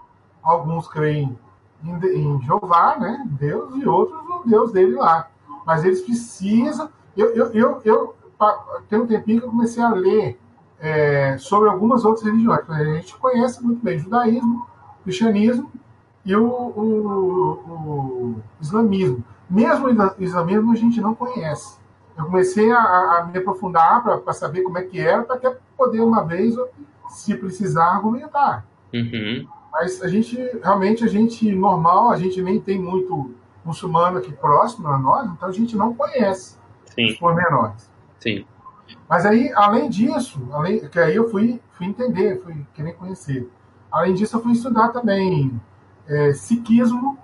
alguns creem em, em Jeová, né? Deus, e outros no Deus dele lá. Mas eles precisam. Eu, eu, eu, eu tem um tempinho que eu comecei a ler é, sobre algumas outras religiões. A gente conhece muito bem judaísmo, cristianismo e o, o- o islamismo. Mesmo o isla- islamismo a gente não conhece. Eu comecei a, a- me aprofundar para saber como é que era, para até poder uma vez, se precisar, argumentar. Uhum. Mas a gente, realmente, a gente normal, a gente nem tem muito muçulmano aqui próximo a nós, então a gente não conhece os Sim, pormenores. Sim. Mas aí, além disso, além, que aí eu fui, fui entender, fui querer conhecer. Além disso, eu fui estudar também é, sikhismo,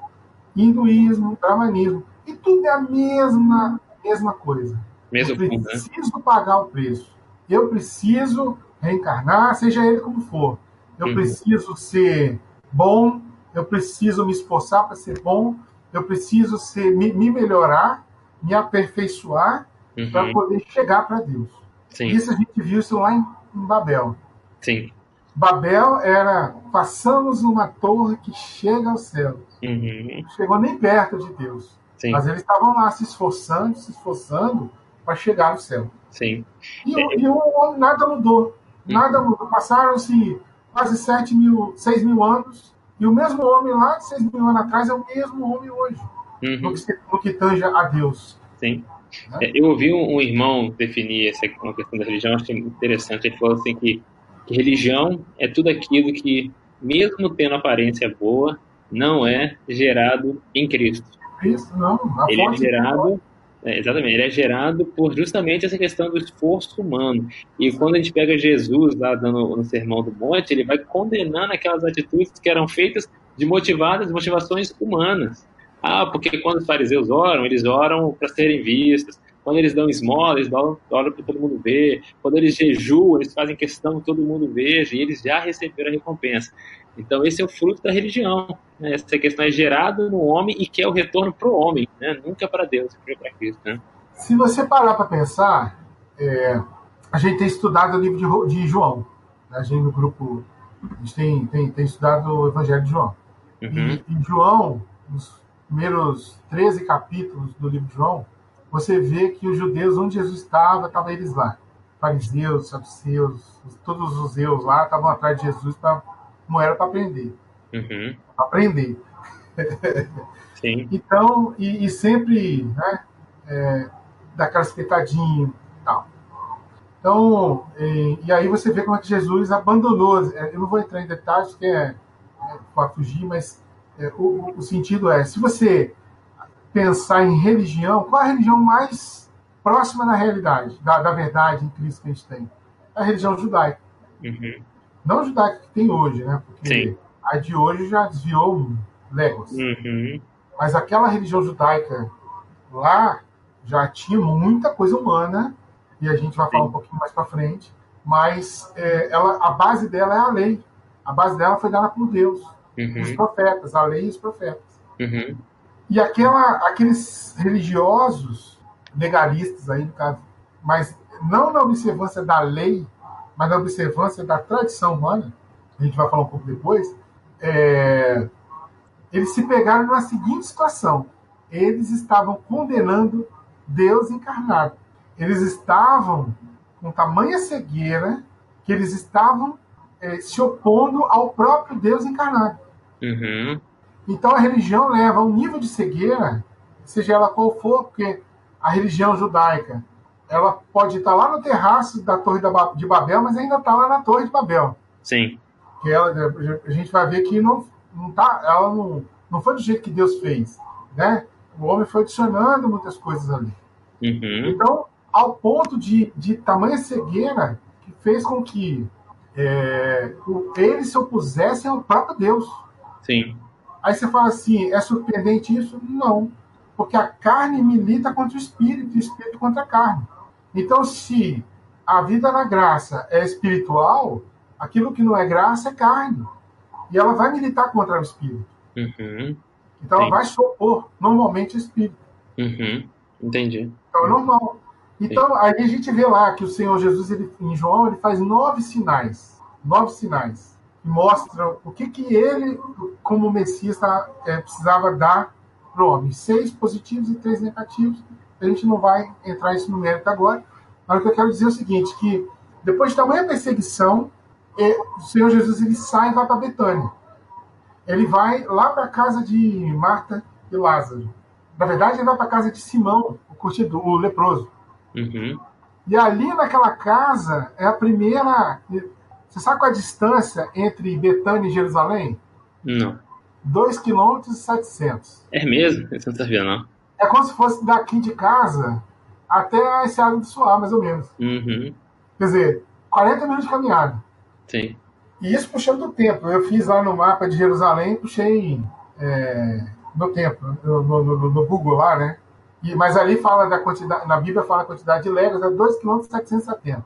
hinduísmo, brahmanismo. E tudo é a mesma, mesma coisa. Mesmo Eu fundo, né? preciso pagar o preço. Eu preciso reencarnar, seja ele como for. Eu Uhum. preciso ser bom, eu preciso me esforçar para ser bom, eu preciso ser, me, me melhorar, me aperfeiçoar para Uhum. poder chegar para Deus. Sim, Isso a gente viu isso lá em, em Babel. sim. Babel era façamos uma torre que chega ao céu. Uhum. Não chegou nem perto de Deus. Sim, Mas eles estavam lá se esforçando, se esforçando para chegar no céu. sim. E, o- e o homem nada mudou. Nada mudou. Passaram-se quase 7 mil, 6 mil anos. E o mesmo homem lá de 6 mil anos atrás é o mesmo homem hoje. Uhum. No que, no que tange a Deus. Sim. É, Eu ouvi um, um irmão definir essa uma questão da religião, achei interessante. Ele falou assim que, que religião é tudo aquilo que, mesmo tendo aparência boa, não é gerado em Cristo. Cristo, não. A Ele é gerado, é, exatamente, ele é gerado por justamente essa questão do esforço humano. E quando a gente pega Jesus lá dando no Sermão do Monte, ele vai condenando aquelas atitudes que eram feitas de motivadas, motivações humanas. Ah, porque quando os fariseus oram, eles oram para serem vistos. Quando eles dão esmola, eles dão, oram para todo mundo ver. Quando eles jejuam, eles fazem questão que todo mundo veja e eles já receberam a recompensa. Então, esse é o fruto da religião. Né? Essa questão é gerada no homem e quer o retorno para o homem, né? nunca para Deus, sempre para Cristo. Né? Se você parar para pensar, é, a gente tem estudado o livro de, de João. né? A gente no grupo, a gente tem, tem, tem estudado o Evangelho de João. Uhum. E, e João, nos primeiros 13 capítulos do livro de João, você vê que os judeus, onde Jesus estava, estavam eles lá. Fariseus, saduceus, todos os zeus lá estavam atrás de Jesus, pra, não era para aprender. Uhum. Aprender. Sim. Então, e, e sempre, né, é, daquela espetadinha e tal. Então, e, e aí você vê como é que Jesus abandonou. Eu não vou entrar em detalhes, porque é, é para fugir, mas é, o, o sentido é, se você pensar em religião, qual a religião mais próxima da realidade, da, da verdade em Cristo que a gente tem? É a religião judaica. Uhum. Não a judaica que tem hoje, né? Porque Sim. a de hoje já desviou léguas. Uhum. Mas aquela religião judaica lá já tinha muita coisa humana, e a gente vai falar Sim. um pouquinho mais para frente, mas é, ela, a base dela é a lei. A base dela foi dada por Deus, os Uhum. profetas, a lei e os profetas. Uhum. E aquela, aqueles religiosos legalistas aí, no caso, mas não na observância da lei, mas na observância da tradição humana, a gente vai falar um pouco depois, é, eles se pegaram numa seguinte situação. Eles estavam condenando Deus encarnado. Eles estavam com tamanha cegueira que eles estavam é, se opondo ao próprio Deus encarnado. Uhum. Então a religião leva um nível de cegueira, seja ela qual for, porque a religião judaica ela pode estar lá no terraço da Torre de Babel, mas ainda está lá na Torre de Babel. Sim. Que ela, a gente vai ver que não, não tá, ela não, não foi do jeito que Deus fez, né? O homem foi adicionando muitas coisas ali. Uhum. Então, ao ponto de, de tamanha cegueira que fez com que é, eles se opusessem ao próprio Deus. Sim. Aí você fala assim, é surpreendente isso? Não. Porque a carne milita contra o espírito, e o espírito contra a carne. Então, se a vida na graça é espiritual, aquilo que não é graça é carne. E ela vai militar contra o espírito. Uhum. Então, ela vai se opor normalmente ao espírito. Uhum. Entendi. Então, é normal. Então, aí a gente vê lá que o Senhor Jesus, ele, em João, ele faz nove sinais. Nove sinais. Mostram o que, que ele, como Messias, é, precisava dar para o homem. Seis positivos e três negativos. A gente não vai entrar isso no mérito agora. Mas o que eu quero dizer é o seguinte, que depois de tamanha perseguição, o Senhor Jesus ele sai e vai para Betânia. Ele vai lá para a casa de Marta e Lázaro. Na verdade, ele vai para a casa de Simão, o curtidor, o leproso. Uhum. E ali naquela casa é a primeira. Você sabe qual é a distância entre Betânia e Jerusalém? Não. 2 km e 700. É mesmo? Você não sabia, não. É como se fosse daqui de casa até a Estrada do Suá, mais ou menos. Uhum. Quer dizer, 40 minutos de caminhada. Sim. E isso puxando o tempo. Eu fiz lá no mapa de Jerusalém, puxei é, no tempo, no, no, no, Google lá, né? E, mas ali fala da quantidade, na Bíblia fala a quantidade de léguas, é 2 km 770.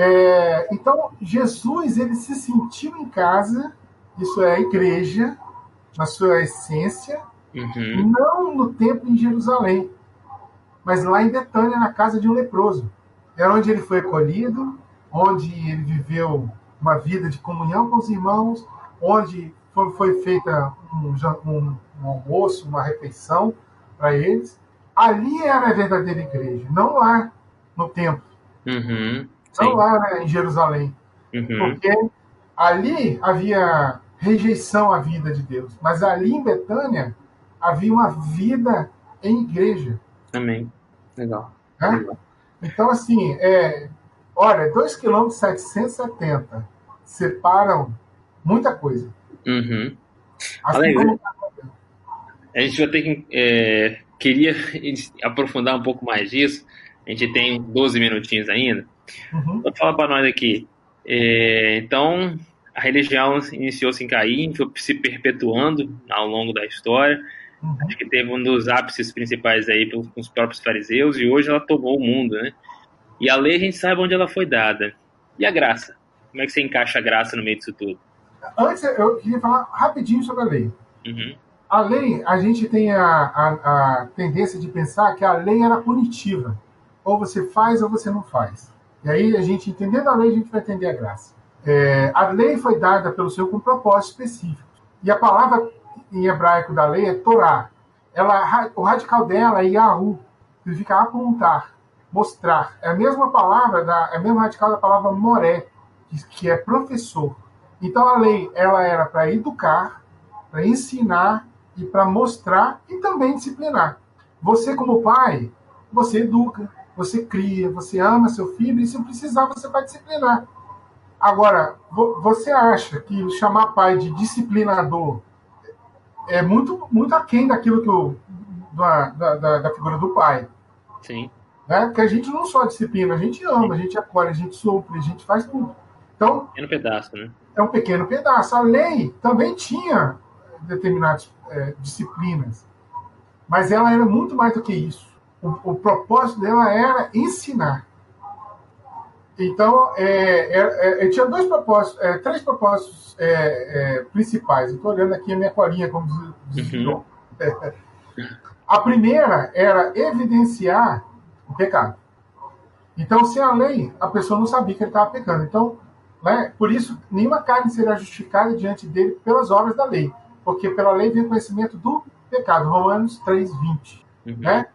É, então, Jesus, ele se sentiu em casa, isso é a igreja, na sua essência, Uhum. não no templo em Jerusalém, mas lá em Betânia, na casa de um leproso. É onde ele foi acolhido, onde ele viveu uma vida de comunhão com os irmãos, onde foi, foi feita um, um- um almoço, uma refeição para eles. Ali era a verdadeira igreja, não lá no templo, Uhum. Não Sim. lá né, em Jerusalém. Uhum. Porque ali havia rejeição à vida de Deus, mas ali em Betânia havia uma vida em igreja. Amém. Legal. né? Legal. Então, assim, é, olha, 2 km 770 separam muita coisa. Uhum. Assim como- A gente vai ter que. é, queria aprofundar um pouco mais disso. A gente tem 12 minutinhos ainda. Uhum, Então, fala para nós aqui. É, então, a religião iniciou-se em Caim, foi se perpetuando ao longo da história. uhum. Acho que teve um dos ápices principais aí pelos- com os próprios fariseus, e hoje ela tomou o mundo, né? E a lei a gente sabe onde ela foi dada. E a graça? Como é que você encaixa a graça no meio disso tudo? Antes, eu queria falar rapidinho sobre a lei. Uhum. A lei, a gente tem a, a, a tendência de pensar que a lei era punitiva. Ou você faz ou você não faz. E aí, a gente, entendendo a lei, a gente vai entender a graça. É, a lei foi dada pelo Senhor com propósito específico. E a palavra em hebraico da lei é Torá. Ela, o radical dela é Yahu, significa apontar, mostrar. É a mesma palavra, da, é a mesma radical da palavra moré, que é professor. Então a lei ela era para educar, para ensinar e para mostrar e também disciplinar. Você como pai, você educa, você cria, você ama seu filho e se precisar você vai disciplinar. Agora, vo- você acha que chamar pai de disciplinador é muito, muito aquém daquilo que o, da, da, da- figura do pai? Sim. Né? Porque a gente não só disciplina, a gente ama, a gente acolhe, a gente supre, a gente faz tudo. Então, Pequeno pedaço, né? é um pequeno pedaço. A lei também tinha determinadas é, disciplinas, mas ela era muito mais do que isso. O, o propósito dela era ensinar. Então, é, é, é, tinha dois propósitos, é, três propósitos é, é, principais. Estou olhando aqui a minha colinha, como diz, Uhum. A primeira era evidenciar o pecado. Então, sem a lei, a pessoa não sabia que ele estava pecando. Então, né, por isso, nenhuma carne será justificada diante dele pelas obras da lei, porque pela lei vem o conhecimento do pecado. Romanos 3:20, Uhum. né?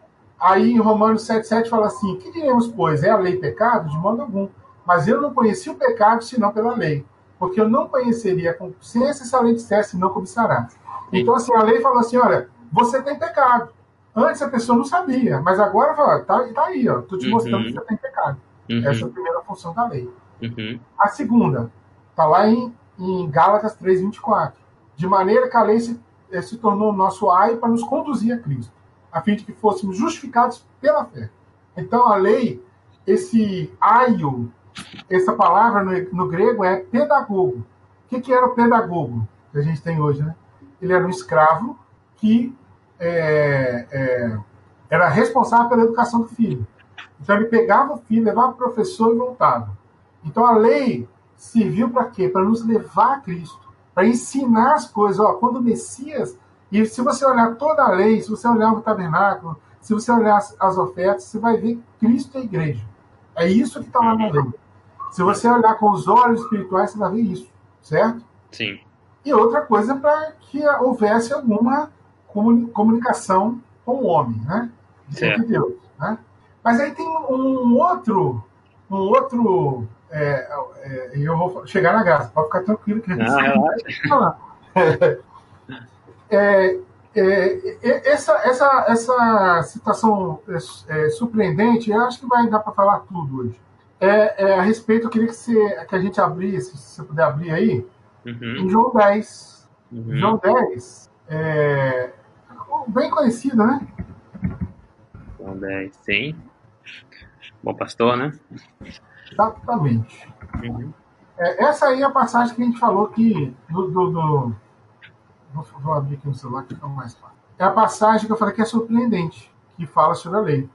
Aí em Romanos 7:7 fala assim: "Que diremos, pois, é a lei pecado? De modo algum. Mas eu não conheci o pecado senão pela lei, porque eu não conheceria a consciência se a lei dissesse não cobiçarás." Então assim, a lei falou assim: "Olha, você tem pecado." Antes a pessoa não sabia, mas agora fala, tá, tá aí, ó, tô te mostrando Uhum. que você tem pecado. Uhum. Essa é a primeira função da lei. Uhum. A segunda, está lá em, em Gálatas 3,24. De maneira que a lei se, eh, se tornou nosso ai para nos conduzir a Cristo, a fim de que fôssemos justificados pela fé. Então a lei, esse aio, essa palavra no, no grego é pedagogo. O que, que era o pedagogo que a gente tem hoje, né? Ele era um escravo que é, é, era responsável pela educação do filho. Então ele pegava o filho, levava o professor e voltava. Então a lei serviu para quê? Para nos levar a Cristo, para ensinar as coisas. Ó, quando o Messias, e se você olhar toda a lei, se você olhar o tabernáculo, se você olhar as, as ofertas, você vai ver Cristo e a igreja. É isso que está lá na lei. Se você olhar com os olhos espirituais, você vai ver isso, certo? Sim. E outra coisa para que houvesse alguma comunicação com o homem, né? Certo. Deus, né? Mas aí tem um outro, um outro, é, é, eu vou chegar na graça, pode ficar tranquilo que Não, relaxa. É, é, essa, essa, essa situação é, surpreendente, eu acho que vai dar para falar tudo hoje. É, é, a respeito, eu queria que, você, que a gente abrisse, se você puder abrir aí, Uhum. em João 10. Uhum. João 10, é, bem conhecido, né? João 10, sim. Bom pastor, né? Exatamente. Uhum. É, essa aí é a passagem que a gente falou que. Do, do, do- vou, vou abrir aqui no celular que fica mais fácil. É a passagem que eu falei que é surpreendente, que fala sobre a lei.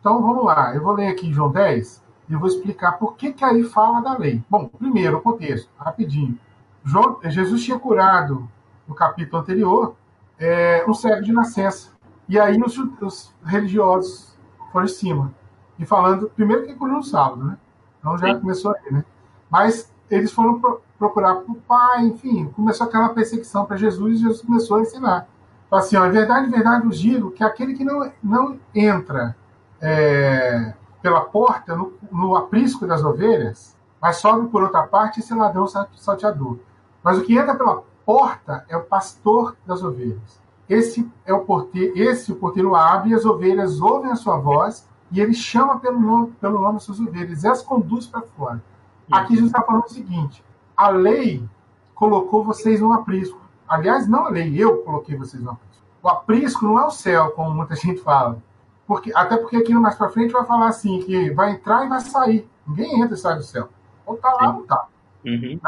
Então vamos lá, eu vou ler aqui João 10 e eu vou explicar por que, que aí fala da lei. Bom, primeiro, o contexto, rapidinho. João- Jesus tinha curado no capítulo anterior é, um cego de nascença. E aí os, os religiosos foram em cima. E falando, primeiro que curou no sábado, né? Então já Sim. começou aí, né? Mas eles foram procurar para o pai, enfim, começou aquela perseguição para Jesus e Jesus começou a ensinar. Falou assim, ó, em verdade, em verdade, eu digo que aquele que não, não entra é, pela porta no, no aprisco das ovelhas, mas sobe por outra parte, esse é ladrão sal- salteador. Mas o que entra pela porta é o pastor das ovelhas. Esse é o porteiro, esse o porteiro abre e as ovelhas ouvem a sua voz e ele chama pelo nome, pelo nome das suas ovelhas e as conduz para fora. Aqui Jesus está falando o seguinte: a lei colocou vocês no aprisco. Aliás, não a lei, eu coloquei vocês no aprisco. O aprisco não é o céu, como muita gente fala. Porque, até porque aqui mais para frente vai falar assim: que vai entrar e vai sair. Ninguém entra e sai do céu. Ou está lá Sim. ou está. Uhum.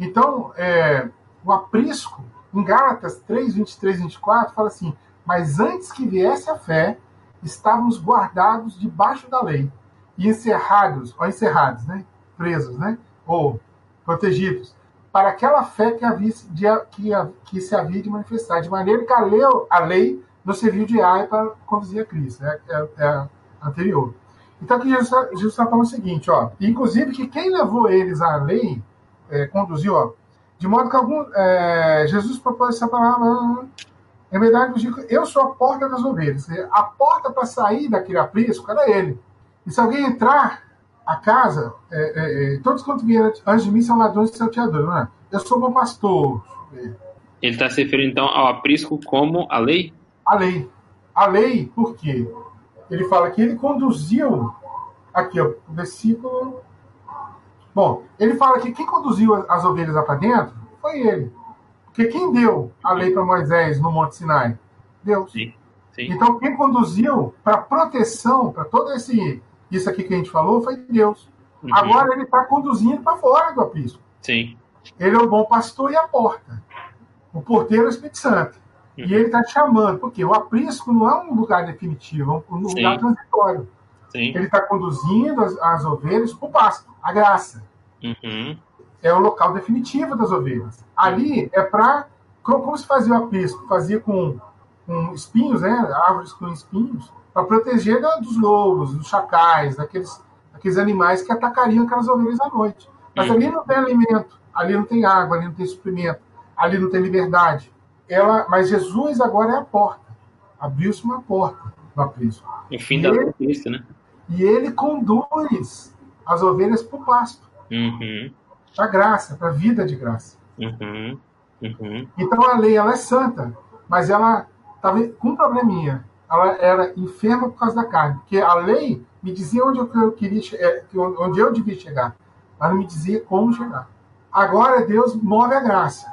Então, é, o aprisco, em Gálatas 3, 23 e 24, fala assim: Mas antes que viesse a fé, estávamos guardados debaixo da lei e encerrados, ou encerrados, né? presos, né? ou protegidos, para aquela fé que, havia, de, que, que se havia de manifestar, de maneira que a lei, a lei serviu de aio para conduzir a Cristo, é, é, é anterior. Então aqui Jesus está falando o seguinte, ó, inclusive que quem levou eles à lei, é, conduziu, ó, de modo que algum, é, Jesus propôs essa palavra, em verdade, eu digo, eu sou a porta das ovelhas. A porta para sair daquele aprisco era ele. E se alguém entrar a casa, é, é, é, todos quanto vieram antes de mim são ladrões e salteadores, não é? Eu sou bom pastor. Ele está se referindo então ao aprisco como a lei? A lei. A lei, por quê? Ele fala que ele conduziu. Aqui, ó, o versículo. Bom, ele fala que quem conduziu as ovelhas lá para dentro foi ele. Porque quem deu a lei para Moisés no Monte Sinai? Deus. Sim. Sim. Então, quem conduziu para proteção, para todo esse isso aqui que a gente falou, foi Deus. Uhum. Agora ele está conduzindo para fora do aprisco. Sim. Ele é o bom pastor e a porta. O porteiro é o Espírito Santo. Uhum. E ele está chamando, porque o aprisco não é um lugar definitivo, é um Sim. lugar transitório. Sim. Ele está conduzindo as, as ovelhas para o pasto, a graça. Uhum. É o local definitivo das ovelhas. Ali é para. Como, como se fazia o aprisco? Fazia com, com espinhos, né? árvores com espinhos, para proteger da- dos lobos, dos chacais, daqueles, daqueles animais que atacariam aquelas ovelhas à noite. Mas Uhum. ali não tem alimento, ali não tem água, ali não tem suprimento, ali não tem liberdade. Ela, mas Jesus agora é a porta. Abriu-se uma porta no aprisco. O fim da E- Cristo, né? E ele conduz as ovelhas para o pasto, Uhum. para a graça, para a vida de graça. Uhum. Uhum. Então a lei ela é santa, mas ela estava com um probleminha. Ela era enferma por causa da carne, porque a lei me dizia onde eu queria, que- onde eu devia chegar, mas não me dizia como chegar. Agora Deus move a graça.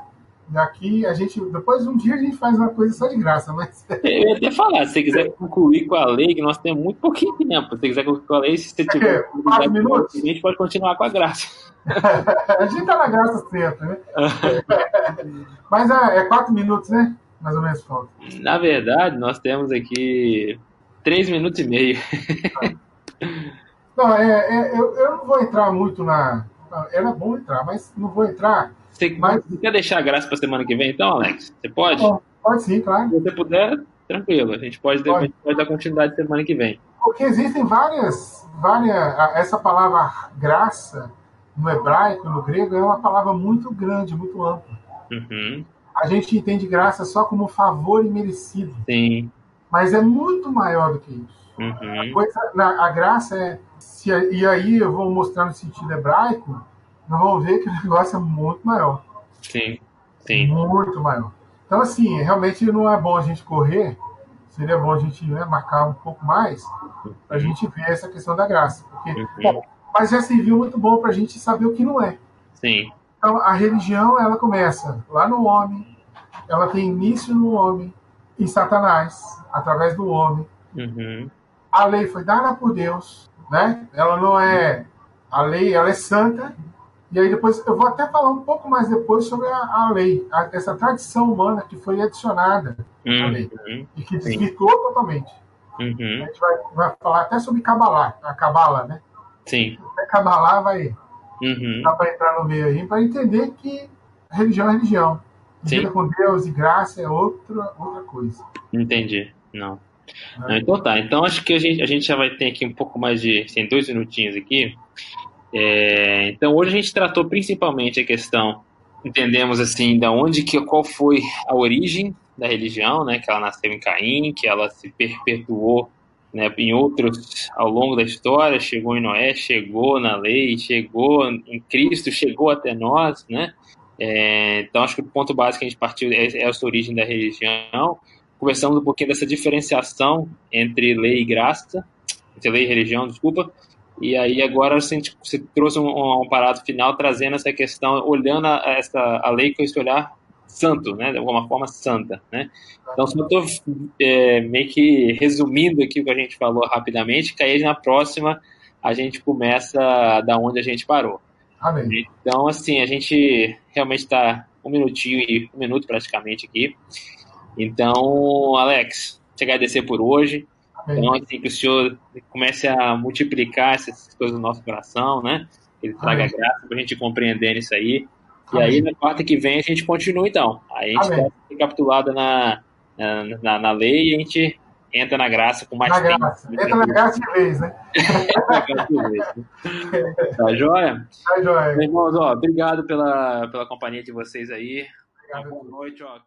Daqui a gente, depois de um dia a gente faz uma coisa só de graça, mas. Eu ia até falar, se você quiser concluir com a lei, que nós temos muito pouquinho tempo. Se você quiser concluir com a lei, se você tiver. É, quatro minutos? A gente pode continuar com a graça. a gente tá na graça sempre, né? mas é, é quatro minutos, né? Mais ou menos falta. Na verdade, nós temos aqui três minutos e meio. não, é, é eu, eu não vou entrar muito na. Era bom entrar, mas não vou entrar você, Mas... você quer deixar a graça para semana que vem, então, Alex? Você pode? Bom, pode sim, claro. Se você puder, tranquilo. A gente pode, pode. A gente pode dar continuidade semana que vem. Porque existem várias, várias. Essa palavra graça no hebraico, no grego, é uma palavra muito grande, muito ampla. Uhum. A gente entende graça só como favor imerecido. Sim. Mas é muito maior do que isso. Uhum. A, coisa, a graça é. Se, e aí eu vou mostrar no sentido hebraico nós vamos ver que o negócio é muito maior. Sim, sim. Muito maior. Então, assim, realmente não é bom a gente correr, seria bom a gente né, marcar um pouco mais para a gente ver essa questão da graça. Porque, uhum. bom, mas já serviu muito bom para a gente saber o que não é. Sim. Então, a religião, ela começa lá no homem, ela tem início no homem, em Satanás, através do homem. Uhum. A lei foi dada por Deus, né? Ela não é... A lei, ela é santa, e aí depois eu vou até falar um pouco mais depois sobre a, a lei, a, essa tradição humana que foi adicionada uhum, à lei e que desvirtuou totalmente. Uhum. A gente vai, vai, falar até sobre Kabbalah, a Kabbalah, né? Sim. Até Kabbalah vai uhum. dá para entrar no meio aí para entender que religião é religião. Vida com Deus e graça é outra outra coisa. Entendi. Não. Não, então tá. Então acho que a gente, a gente já vai ter aqui um pouco mais de. Assim, dois minutinhos aqui. É, então hoje a gente tratou principalmente a questão, entendemos assim, da onde que qual foi a origem da religião, né? Que ela nasceu em Caim, que ela se perpetuou né, em outros ao longo da história, chegou em Noé, chegou na lei, chegou em Cristo, chegou até nós, né? É, então acho que o ponto básico que a gente partiu é, é essa origem da religião. Conversamos um pouquinho dessa diferenciação entre lei e graça, entre lei e religião, desculpa, e aí agora você, você trouxe um, um, parado final trazendo essa questão, olhando a, essa, a lei com esse olhar santo, né, de alguma forma santa, né. Então só estou é, meio que resumindo aqui o que a gente falou rapidamente, que aí na próxima a gente começa da onde a gente parou. Amém. Então assim a gente realmente está um minutinho e um minuto praticamente aqui. Então Alex, te agradecer por hoje. Então, assim, que o Senhor comece a multiplicar essas coisas no nosso coração, né? Que Ele traga Amém. graça para a gente compreender isso aí. E Amém. aí, na quarta que vem, a gente continua, então. Aí a gente está recapitulado na, na, na, lei e a gente entra na graça com mais na tempo. Graça. Entra na graça de vez, né? tá joia? Tá joia. Irmãos, ó, obrigado pela, pela companhia de vocês aí. Obrigado. Boa noite, ó.